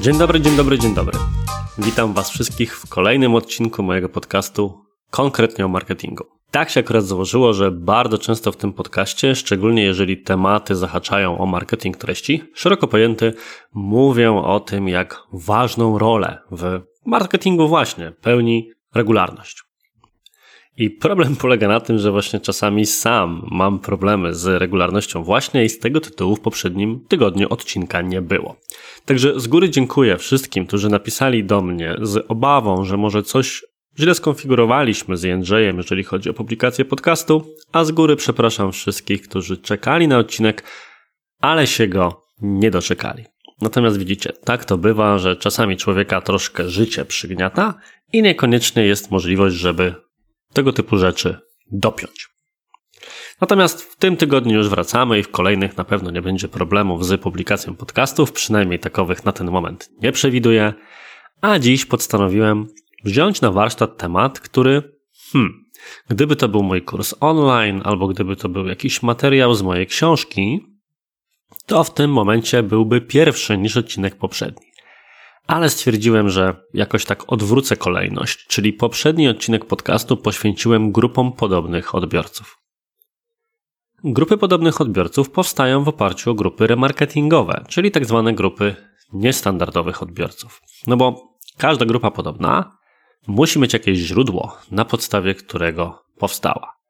Dzień dobry, dzień dobry, dzień dobry. Witam Was wszystkich w kolejnym odcinku mojego podcastu konkretnie o marketingu. Tak się akurat założyło, że bardzo często w tym podcaście, szczególnie jeżeli tematy zahaczają o marketing treści, szeroko pojęty, mówię o tym, jak ważną rolę w marketingu właśnie pełni regularność. I problem polega na tym, że właśnie czasami sam mam problemy z regularnością właśnie i z tego tytułu w poprzednim tygodniu odcinka nie było. Także z góry dziękuję wszystkim, którzy napisali do mnie z obawą, że może coś źle skonfigurowaliśmy z Jędrzejem, jeżeli chodzi o publikację podcastu, a z góry przepraszam wszystkich, którzy czekali na odcinek, ale się go nie doczekali. Natomiast widzicie, tak to bywa, że czasami człowieka troszkę życie przygniata i niekoniecznie jest możliwość, żeby tego typu rzeczy dopiąć. Natomiast w tym tygodniu już wracamy i w kolejnych na pewno nie będzie problemów z publikacją podcastów, przynajmniej takowych na ten moment nie przewiduję. A dziś postanowiłem wziąć na warsztat temat, który, hmm, gdyby to był mój kurs online, albo gdyby to był jakiś materiał z mojej książki, to w tym momencie byłby pierwszy niż odcinek poprzedni ale stwierdziłem, że jakoś tak odwrócę kolejność, czyli poprzedni odcinek podcastu poświęciłem grupom podobnych odbiorców. Grupy podobnych odbiorców powstają w oparciu o grupy remarketingowe, czyli tak zwane grupy niestandardowych odbiorców. No bo każda grupa podobna musi mieć jakieś źródło, na podstawie którego powstała.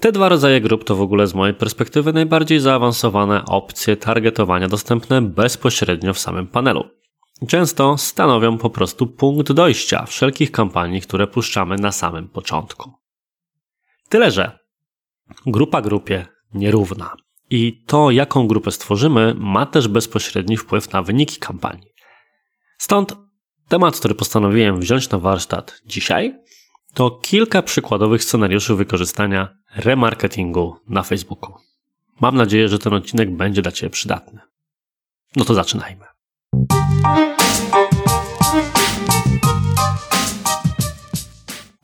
Te dwa rodzaje grup to w ogóle z mojej perspektywy najbardziej zaawansowane opcje targetowania dostępne bezpośrednio w samym panelu często stanowią po prostu punkt dojścia wszelkich kampanii, które puszczamy na samym początku. Tyle, że grupa grupie nierówna. I to, jaką grupę stworzymy, ma też bezpośredni wpływ na wyniki kampanii. Stąd temat, który postanowiłem wziąć na warsztat dzisiaj, to kilka przykładowych scenariuszy wykorzystania remarketingu na Facebooku. Mam nadzieję, że ten odcinek będzie dla Ciebie przydatny. No to zaczynajmy.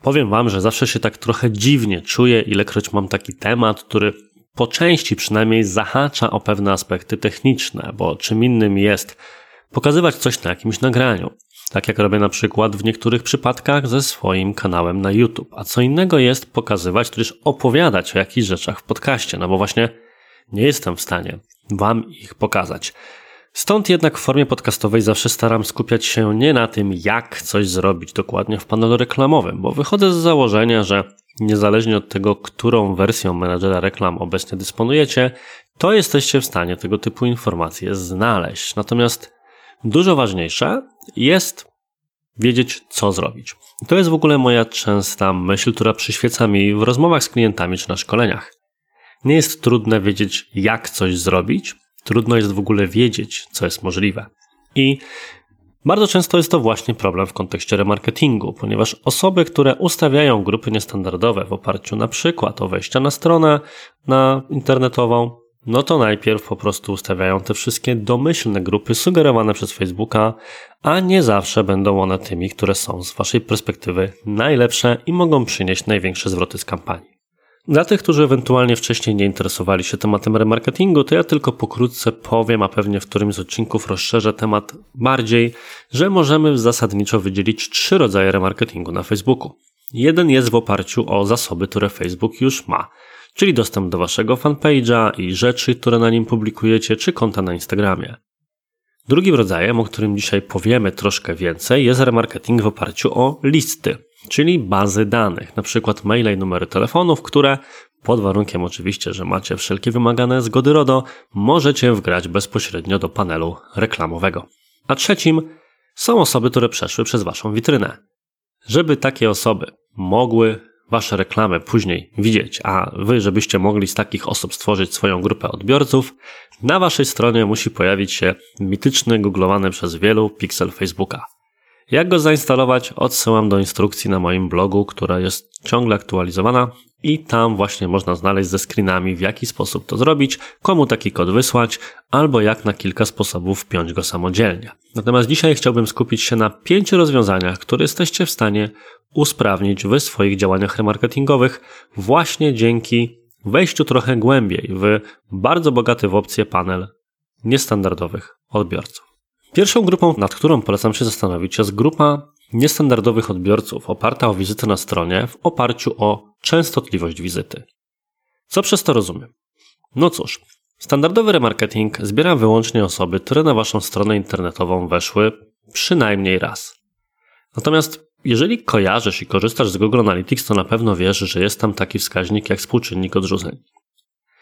Powiem Wam, że zawsze się tak trochę dziwnie czuję, ilekroć mam taki temat, który po części przynajmniej zahacza o pewne aspekty techniczne, bo czym innym jest pokazywać coś na jakimś nagraniu. Tak jak robię na przykład w niektórych przypadkach ze swoim kanałem na YouTube. A co innego jest pokazywać, tudzież opowiadać o jakichś rzeczach w podcaście, no bo właśnie nie jestem w stanie Wam ich pokazać. Stąd jednak w formie podcastowej zawsze staram skupiać się nie na tym, jak coś zrobić dokładnie w panelu reklamowym, bo wychodzę z założenia, że niezależnie od tego, którą wersją menadżera reklam obecnie dysponujecie, to jesteście w stanie tego typu informacje znaleźć. Natomiast dużo ważniejsze jest wiedzieć, co zrobić. To jest w ogóle moja częsta myśl, która przyświeca mi w rozmowach z klientami czy na szkoleniach. Nie jest trudne wiedzieć, jak coś zrobić, Trudno jest w ogóle wiedzieć, co jest możliwe. I bardzo często jest to właśnie problem w kontekście remarketingu, ponieważ osoby, które ustawiają grupy niestandardowe w oparciu na przykład o wejścia na stronę na internetową, no to najpierw po prostu ustawiają te wszystkie domyślne grupy sugerowane przez Facebooka, a nie zawsze będą one tymi, które są z Waszej perspektywy najlepsze i mogą przynieść największe zwroty z kampanii. Dla tych, którzy ewentualnie wcześniej nie interesowali się tematem remarketingu, to ja tylko pokrótce powiem, a pewnie w którymś z odcinków rozszerzę temat bardziej, że możemy zasadniczo wydzielić trzy rodzaje remarketingu na Facebooku. Jeden jest w oparciu o zasoby, które Facebook już ma, czyli dostęp do waszego fanpage'a i rzeczy, które na nim publikujecie, czy konta na Instagramie. Drugim rodzajem, o którym dzisiaj powiemy troszkę więcej, jest remarketing w oparciu o listy, czyli bazy danych, przykład maile i numery telefonów, które pod warunkiem oczywiście, że macie wszelkie wymagane zgody RODO, możecie wgrać bezpośrednio do panelu reklamowego. A trzecim są osoby, które przeszły przez Waszą witrynę. Żeby takie osoby mogły Wasze reklamy później widzieć, a Wy, żebyście mogli z takich osób stworzyć swoją grupę odbiorców, na Waszej stronie musi pojawić się mityczny, googlowany przez wielu pixel Facebooka. Jak go zainstalować? Odsyłam do instrukcji na moim blogu, która jest ciągle aktualizowana i tam właśnie można znaleźć ze screenami, w jaki sposób to zrobić, komu taki kod wysłać, albo jak na kilka sposobów wpiąć go samodzielnie. Natomiast dzisiaj chciałbym skupić się na pięciu rozwiązaniach, które jesteście w stanie usprawnić w swoich działaniach remarketingowych właśnie dzięki wejściu trochę głębiej w bardzo bogaty w opcje panel niestandardowych odbiorców. Pierwszą grupą, nad którą polecam się zastanowić, jest grupa niestandardowych odbiorców oparta o wizytę na stronie w oparciu o częstotliwość wizyty. Co przez to rozumiem? No cóż, standardowy remarketing zbiera wyłącznie osoby, które na waszą stronę internetową weszły przynajmniej raz. Natomiast jeżeli kojarzysz i korzystasz z Google Analytics, to na pewno wiesz, że jest tam taki wskaźnik jak współczynnik odrzuceń.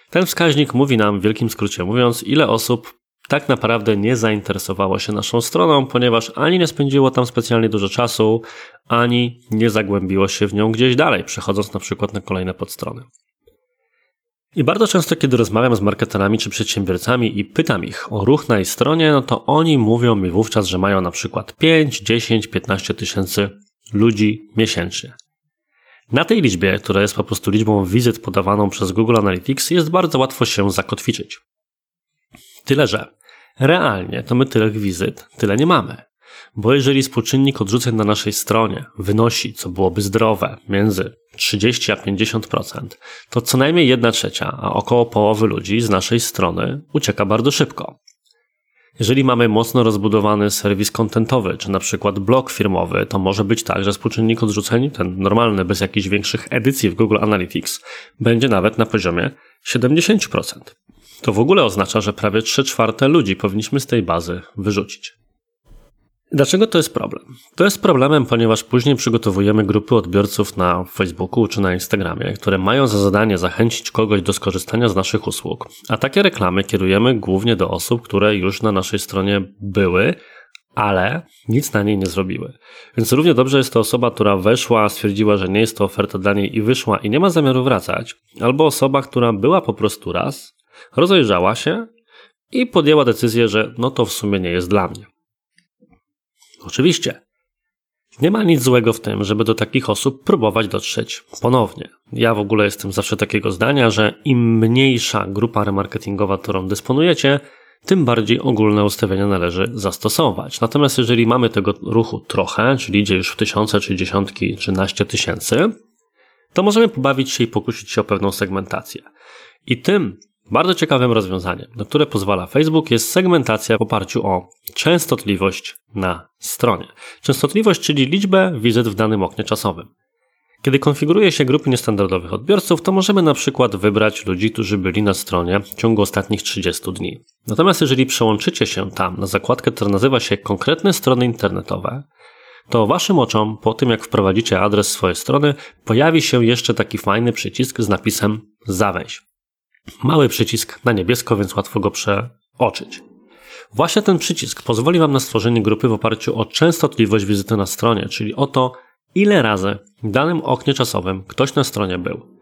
Ten wskaźnik mówi nam, w wielkim skrócie mówiąc, ile osób tak naprawdę nie zainteresowało się naszą stroną, ponieważ ani nie spędziło tam specjalnie dużo czasu, ani nie zagłębiło się w nią gdzieś dalej, przechodząc na przykład na kolejne podstrony. I bardzo często, kiedy rozmawiam z marketerami czy przedsiębiorcami i pytam ich o ruch na ich stronie, no to oni mówią mi wówczas, że mają na przykład 5, 10, 15 tysięcy ludzi miesięcznie. Na tej liczbie, która jest po prostu liczbą wizyt podawaną przez Google Analytics, jest bardzo łatwo się zakotwiczyć. Tyle, że realnie to my tyle wizyt, tyle nie mamy. Bo jeżeli współczynnik odrzuceń na naszej stronie wynosi, co byłoby zdrowe, między 30 a 50%, to co najmniej 1 trzecia, a około połowy ludzi z naszej strony ucieka bardzo szybko. Jeżeli mamy mocno rozbudowany serwis kontentowy, czy na przykład blog firmowy, to może być tak, że współczynnik odrzuceń, ten normalny, bez jakichś większych edycji w Google Analytics, będzie nawet na poziomie 70%. To w ogóle oznacza, że prawie 3 czwarte ludzi powinniśmy z tej bazy wyrzucić. Dlaczego to jest problem? To jest problemem, ponieważ później przygotowujemy grupy odbiorców na Facebooku czy na Instagramie, które mają za zadanie zachęcić kogoś do skorzystania z naszych usług, a takie reklamy kierujemy głównie do osób, które już na naszej stronie były, ale nic na niej nie zrobiły. Więc równie dobrze jest to osoba, która weszła, stwierdziła, że nie jest to oferta dla niej i wyszła i nie ma zamiaru wracać, albo osoba, która była po prostu raz, rozejrzała się i podjęła decyzję, że no to w sumie nie jest dla mnie. Oczywiście. Nie ma nic złego w tym, żeby do takich osób próbować dotrzeć ponownie. Ja w ogóle jestem zawsze takiego zdania, że im mniejsza grupa remarketingowa, którą dysponujecie, tym bardziej ogólne ustawienia należy zastosować. Natomiast jeżeli mamy tego ruchu trochę, czyli idzie już w tysiące, czy dziesiątki, czy naście tysięcy, to możemy pobawić się i pokusić się o pewną segmentację. I tym bardzo ciekawym rozwiązaniem, na które pozwala Facebook, jest segmentacja w oparciu o częstotliwość na stronie. Częstotliwość, czyli liczbę wizyt w danym oknie czasowym. Kiedy konfiguruje się grupy niestandardowych odbiorców, to możemy na przykład wybrać ludzi, którzy byli na stronie w ciągu ostatnich 30 dni. Natomiast jeżeli przełączycie się tam na zakładkę, która nazywa się konkretne strony internetowe, to waszym oczom, po tym jak wprowadzicie adres swojej strony, pojawi się jeszcze taki fajny przycisk z napisem zawęź. Mały przycisk na niebiesko, więc łatwo go przeoczyć. Właśnie ten przycisk pozwoli Wam na stworzenie grupy w oparciu o częstotliwość wizyty na stronie, czyli o to, ile razy w danym oknie czasowym ktoś na stronie był.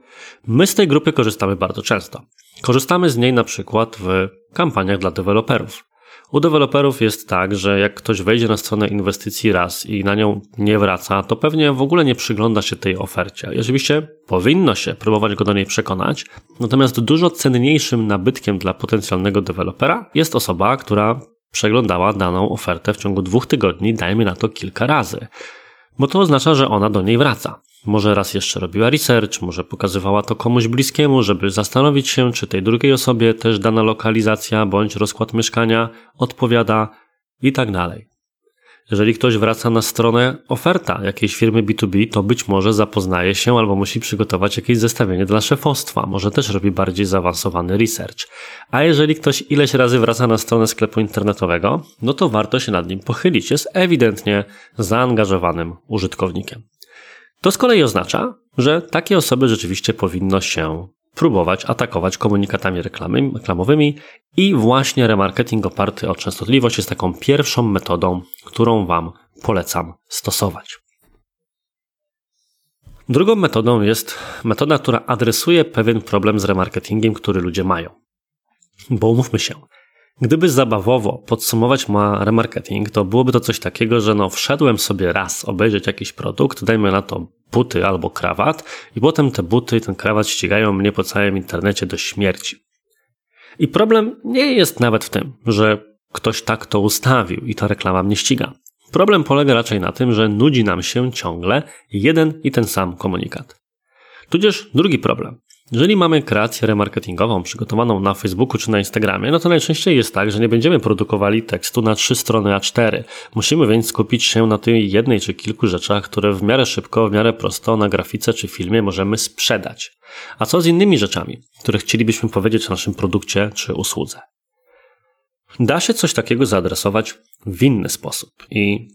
My z tej grupy korzystamy bardzo często. Korzystamy z niej na przykład w kampaniach dla deweloperów. U deweloperów jest tak, że jak ktoś wejdzie na stronę inwestycji raz i na nią nie wraca, to pewnie w ogóle nie przygląda się tej ofercie. I oczywiście powinno się próbować go do niej przekonać, natomiast dużo cenniejszym nabytkiem dla potencjalnego dewelopera jest osoba, która przeglądała daną ofertę w ciągu dwóch tygodni, dajmy na to kilka razy. Bo to oznacza, że ona do niej wraca. Może raz jeszcze robiła research, może pokazywała to komuś bliskiemu, żeby zastanowić się, czy tej drugiej osobie też dana lokalizacja bądź rozkład mieszkania odpowiada i tak dalej. Jeżeli ktoś wraca na stronę oferta jakiejś firmy B2B, to być może zapoznaje się albo musi przygotować jakieś zestawienie dla szefostwa, może też robi bardziej zaawansowany research. A jeżeli ktoś ileś razy wraca na stronę sklepu internetowego, no to warto się nad nim pochylić. Jest ewidentnie zaangażowanym użytkownikiem. To z kolei oznacza, że takie osoby rzeczywiście powinno się próbować atakować komunikatami reklamy, reklamowymi i właśnie remarketing oparty o częstotliwość jest taką pierwszą metodą, którą Wam polecam stosować. Drugą metodą jest metoda, która adresuje pewien problem z remarketingiem, który ludzie mają. Bo umówmy się, Gdyby zabawowo podsumować ma remarketing, to byłoby to coś takiego, że no wszedłem sobie raz obejrzeć jakiś produkt, dajmy na to buty albo krawat i potem te buty ten krawat ścigają mnie po całym internecie do śmierci. I problem nie jest nawet w tym, że ktoś tak to ustawił i ta reklama mnie ściga. Problem polega raczej na tym, że nudzi nam się ciągle jeden i ten sam komunikat. Tudzież drugi problem. Jeżeli mamy kreację remarketingową przygotowaną na Facebooku czy na Instagramie, no to najczęściej jest tak, że nie będziemy produkowali tekstu na trzy strony A4. Musimy więc skupić się na tej jednej czy kilku rzeczach, które w miarę szybko, w miarę prosto na grafice czy filmie możemy sprzedać. A co z innymi rzeczami, które chcielibyśmy powiedzieć o naszym produkcie czy usłudze? Da się coś takiego zaadresować w inny sposób i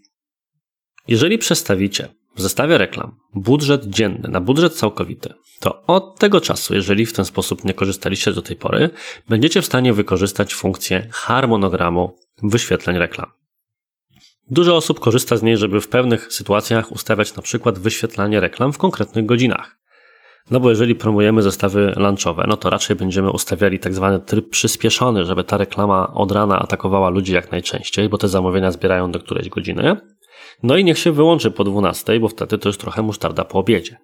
jeżeli przestawicie w zestawie reklam budżet dzienny na budżet całkowity, to od tego czasu, jeżeli w ten sposób nie korzystaliście do tej pory, będziecie w stanie wykorzystać funkcję harmonogramu wyświetleń reklam. Dużo osób korzysta z niej, żeby w pewnych sytuacjach ustawiać na przykład wyświetlanie reklam w konkretnych godzinach. No bo jeżeli promujemy zestawy lunchowe, no to raczej będziemy ustawiali tak zwany tryb przyspieszony, żeby ta reklama od rana atakowała ludzi jak najczęściej, bo te zamówienia zbierają do którejś godziny. No i niech się wyłączy po 12, bo wtedy to już trochę musztarda po obiedzie.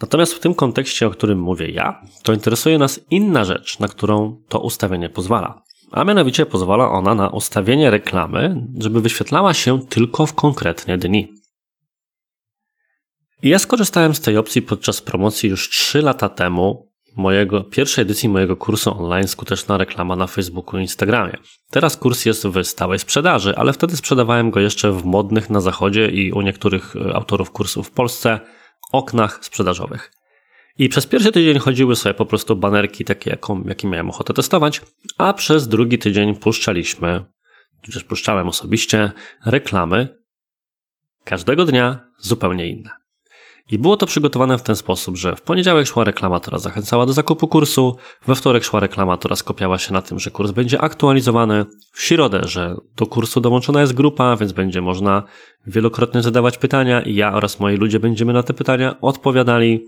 Natomiast w tym kontekście, o którym mówię ja, to interesuje nas inna rzecz, na którą to ustawienie pozwala. A mianowicie pozwala ona na ustawienie reklamy, żeby wyświetlała się tylko w konkretne dni. I ja skorzystałem z tej opcji podczas promocji już 3 lata temu mojego, pierwszej edycji mojego kursu online Skuteczna reklama na Facebooku i Instagramie. Teraz kurs jest w stałej sprzedaży, ale wtedy sprzedawałem go jeszcze w modnych na zachodzie i u niektórych e, autorów kursów w Polsce oknach sprzedażowych. I przez pierwszy tydzień chodziły sobie po prostu banerki takie, jaką, jakie miałem ochotę testować, a przez drugi tydzień puszczaliśmy, tudzież puszczałem osobiście, reklamy każdego dnia zupełnie inne. I było to przygotowane w ten sposób, że w poniedziałek szła reklama, która zachęcała do zakupu kursu, we wtorek szła reklama, która skupiała się na tym, że kurs będzie aktualizowany, w środę, że do kursu dołączona jest grupa, więc będzie można wielokrotnie zadawać pytania i ja oraz moi ludzie będziemy na te pytania odpowiadali.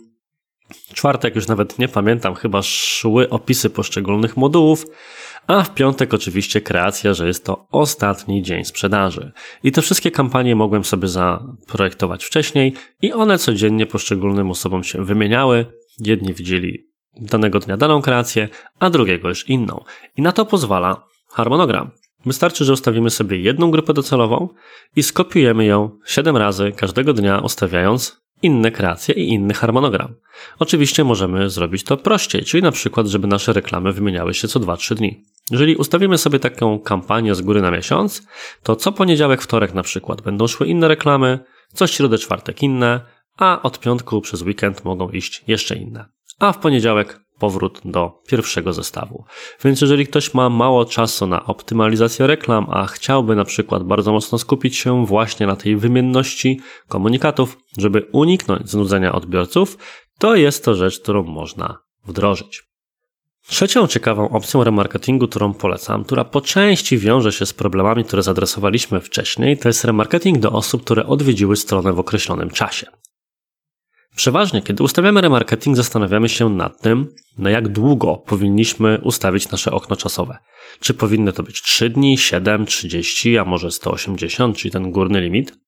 Czwartek już nawet nie pamiętam, chyba szły opisy poszczególnych modułów, a w piątek oczywiście kreacja, że jest to ostatni dzień sprzedaży. I te wszystkie kampanie mogłem sobie zaprojektować wcześniej i one codziennie poszczególnym osobom się wymieniały. Jedni widzieli danego dnia daną kreację, a drugiego już inną. I na to pozwala harmonogram. Wystarczy, że ustawimy sobie jedną grupę docelową i skopiujemy ją 7 razy każdego dnia, ustawiając inne kreacje i inny harmonogram. Oczywiście możemy zrobić to prościej, czyli na przykład, żeby nasze reklamy wymieniały się co 2-3 dni. Jeżeli ustawimy sobie taką kampanię z góry na miesiąc, to co poniedziałek, wtorek na przykład będą szły inne reklamy, co środę, czwartek inne, a od piątku przez weekend mogą iść jeszcze inne. A w poniedziałek powrót do pierwszego zestawu. Więc jeżeli ktoś ma mało czasu na optymalizację reklam, a chciałby na przykład bardzo mocno skupić się właśnie na tej wymienności komunikatów, żeby uniknąć znudzenia odbiorców, to jest to rzecz, którą można wdrożyć. Trzecią ciekawą opcją remarketingu, którą polecam, która po części wiąże się z problemami, które zadresowaliśmy wcześniej, to jest remarketing do osób, które odwiedziły stronę w określonym czasie. Przeważnie, kiedy ustawiamy remarketing, zastanawiamy się nad tym, na jak długo powinniśmy ustawić nasze okno czasowe. Czy powinny to być 3 dni, 7, 30, a może 180, czyli ten górny limit?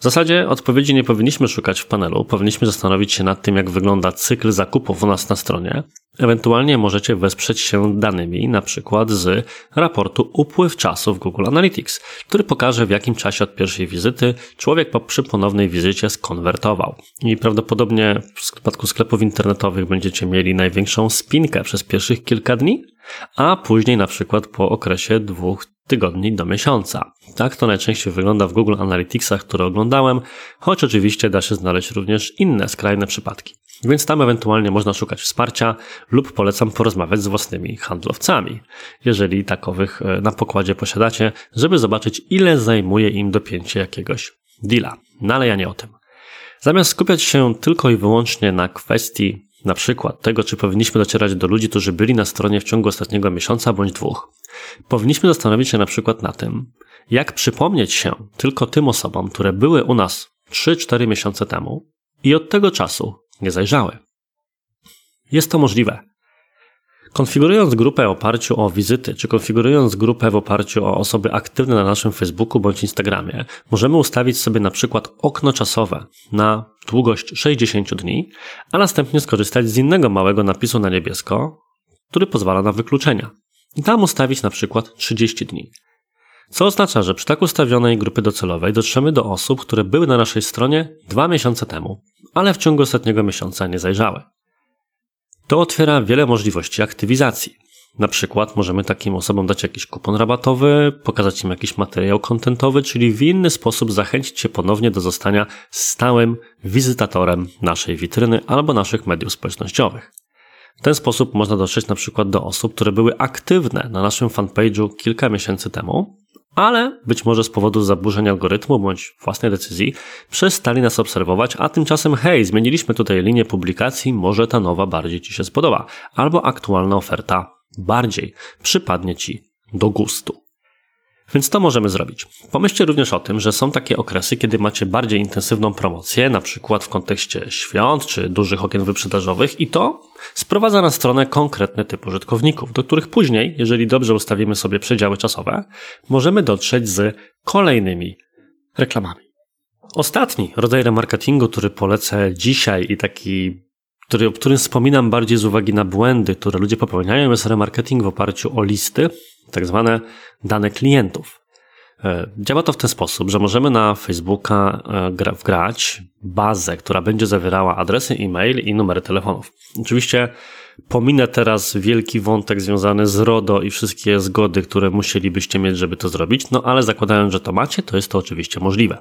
W zasadzie odpowiedzi nie powinniśmy szukać w panelu, powinniśmy zastanowić się nad tym, jak wygląda cykl zakupów u nas na stronie. Ewentualnie możecie wesprzeć się danymi, na przykład z raportu Upływ czasu w Google Analytics, który pokaże w jakim czasie od pierwszej wizyty człowiek po przy ponownej wizycie skonwertował. I prawdopodobnie w przypadku sklepów internetowych będziecie mieli największą spinkę przez pierwszych kilka dni, a później na przykład po okresie dwóch tygodni do miesiąca. Tak to najczęściej wygląda w Google Analyticsach, które oglądałem, choć oczywiście da się znaleźć również inne skrajne przypadki. Więc tam ewentualnie można szukać wsparcia lub polecam porozmawiać z własnymi handlowcami, jeżeli takowych e, na pokładzie posiadacie, żeby zobaczyć ile zajmuje im dopięcie jakiegoś deala. No ale ja nie o tym. Zamiast skupiać się tylko i wyłącznie na kwestii na przykład tego, czy powinniśmy docierać do ludzi, którzy byli na stronie w ciągu ostatniego miesiąca bądź dwóch, powinniśmy zastanowić się na przykład na tym, jak przypomnieć się tylko tym osobom, które były u nas 3-4 miesiące temu i od tego czasu nie zajrzały. Jest to możliwe. Konfigurując grupę w oparciu o wizyty, czy konfigurując grupę w oparciu o osoby aktywne na naszym Facebooku bądź Instagramie, możemy ustawić sobie na przykład okno czasowe na długość 60 dni, a następnie skorzystać z innego małego napisu na niebiesko, który pozwala na wykluczenia. I tam ustawić na przykład 30 dni. Co oznacza, że przy tak ustawionej grupy docelowej dotrzemy do osób, które były na naszej stronie dwa miesiące temu, ale w ciągu ostatniego miesiąca nie zajrzały. To otwiera wiele możliwości aktywizacji. Na przykład możemy takim osobom dać jakiś kupon rabatowy, pokazać im jakiś materiał kontentowy, czyli w inny sposób zachęcić się ponownie do zostania stałym wizytatorem naszej witryny albo naszych mediów społecznościowych. W ten sposób można dotrzeć na przykład do osób, które były aktywne na naszym fanpage'u kilka miesięcy temu, ale być może z powodu zaburzeń algorytmu bądź własnej decyzji przestali nas obserwować, a tymczasem hej, zmieniliśmy tutaj linię publikacji, może ta nowa bardziej Ci się spodoba, albo aktualna oferta bardziej przypadnie Ci do gustu. Więc to możemy zrobić. Pomyślcie również o tym, że są takie okresy, kiedy macie bardziej intensywną promocję, na przykład w kontekście świąt czy dużych okien wyprzedażowych i to sprowadza na stronę konkretny typ użytkowników, do których później, jeżeli dobrze ustawimy sobie przedziały czasowe, możemy dotrzeć z kolejnymi reklamami. Ostatni rodzaj remarketingu, który polecę dzisiaj i taki który, o którym wspominam bardziej z uwagi na błędy, które ludzie popełniają, jest remarketing w oparciu o listy, tak zwane dane klientów. E, działa to w ten sposób, że możemy na Facebooka e, wgrać bazę, która będzie zawierała adresy e-mail i numery telefonów. Oczywiście pominę teraz wielki wątek związany z RODO i wszystkie zgody, które musielibyście mieć, żeby to zrobić, no ale zakładając, że to macie, to jest to oczywiście możliwe.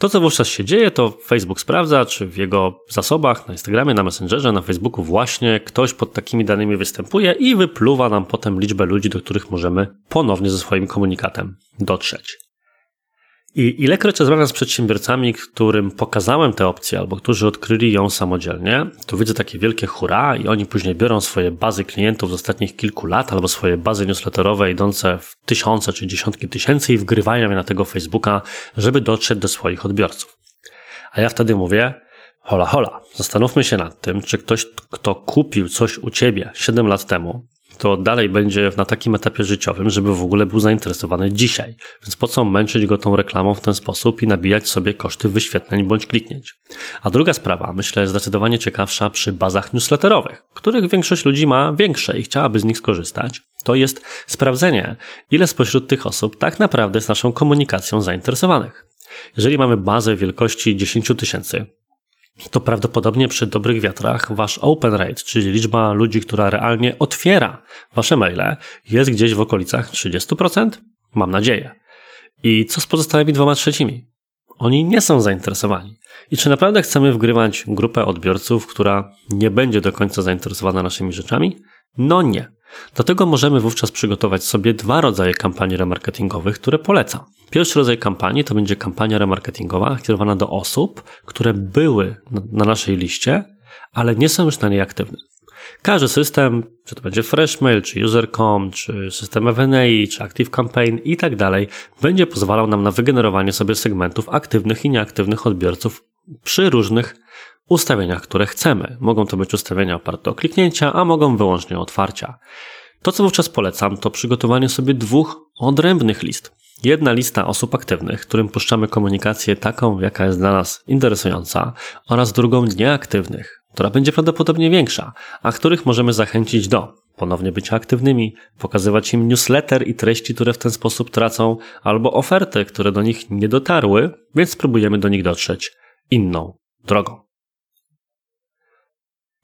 To, co wówczas się dzieje, to Facebook sprawdza, czy w jego zasobach na Instagramie, na Messengerze, na Facebooku właśnie ktoś pod takimi danymi występuje i wypluwa nam potem liczbę ludzi, do których możemy ponownie ze swoim komunikatem dotrzeć. I ilekroć rozmawiam z przedsiębiorcami, którym pokazałem tę opcję, albo którzy odkryli ją samodzielnie, to widzę takie wielkie hura i oni później biorą swoje bazy klientów z ostatnich kilku lat, albo swoje bazy newsletterowe idące w tysiące czy dziesiątki tysięcy i wgrywają je na tego Facebooka, żeby dotrzeć do swoich odbiorców. A ja wtedy mówię, hola hola, zastanówmy się nad tym, czy ktoś, kto kupił coś u ciebie 7 lat temu, to dalej będzie na takim etapie życiowym, żeby w ogóle był zainteresowany dzisiaj. Więc po co męczyć go tą reklamą w ten sposób i nabijać sobie koszty wyświetleń bądź kliknięć. A druga sprawa, myślę, zdecydowanie ciekawsza przy bazach newsletterowych, których większość ludzi ma większe i chciałaby z nich skorzystać, to jest sprawdzenie, ile spośród tych osób tak naprawdę jest naszą komunikacją zainteresowanych. Jeżeli mamy bazę wielkości 10 tysięcy, to prawdopodobnie przy dobrych wiatrach wasz open rate, czyli liczba ludzi, która realnie otwiera wasze maile, jest gdzieś w okolicach 30%? Mam nadzieję. I co z pozostałymi dwoma trzecimi? Oni nie są zainteresowani. I czy naprawdę chcemy wgrywać grupę odbiorców, która nie będzie do końca zainteresowana naszymi rzeczami? No nie. Dlatego możemy wówczas przygotować sobie dwa rodzaje kampanii remarketingowych, które polecam. Pierwszy rodzaj kampanii to będzie kampania remarketingowa kierowana do osób, które były na naszej liście, ale nie są już na niej aktywne. Każdy system, czy to będzie Freshmail, czy User.com, czy system FNA, czy ActiveCampaign i tak dalej, będzie pozwalał nam na wygenerowanie sobie segmentów aktywnych i nieaktywnych odbiorców przy różnych ustawieniach, które chcemy. Mogą to być ustawienia oparte o kliknięcia, a mogą wyłącznie o otwarcia. To, co wówczas polecam, to przygotowanie sobie dwóch odrębnych list. Jedna lista osób aktywnych, którym puszczamy komunikację taką, jaka jest dla nas interesująca, oraz drugą nieaktywnych, która będzie prawdopodobnie większa, a których możemy zachęcić do ponownie bycia aktywnymi, pokazywać im newsletter i treści, które w ten sposób tracą, albo oferty, które do nich nie dotarły, więc spróbujemy do nich dotrzeć inną drogą.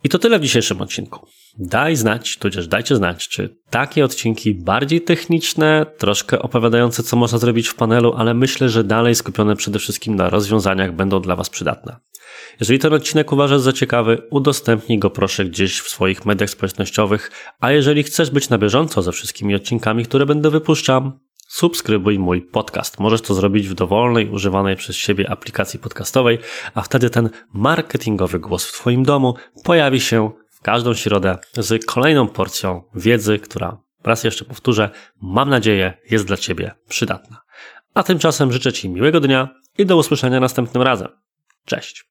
I to tyle w dzisiejszym odcinku. Daj znać, tudzież dajcie znać, czy takie odcinki bardziej techniczne, troszkę opowiadające, co można zrobić w panelu, ale myślę, że dalej skupione przede wszystkim na rozwiązaniach będą dla Was przydatne. Jeżeli ten odcinek uważasz za ciekawy, udostępnij go proszę gdzieś w swoich mediach społecznościowych, a jeżeli chcesz być na bieżąco ze wszystkimi odcinkami, które będę wypuszczam, subskrybuj mój podcast. Możesz to zrobić w dowolnej, używanej przez siebie aplikacji podcastowej, a wtedy ten marketingowy głos w Twoim domu pojawi się w każdą środę z kolejną porcją wiedzy, która, raz jeszcze powtórzę, mam nadzieję jest dla Ciebie przydatna. A tymczasem życzę Ci miłego dnia i do usłyszenia następnym razem. Cześć!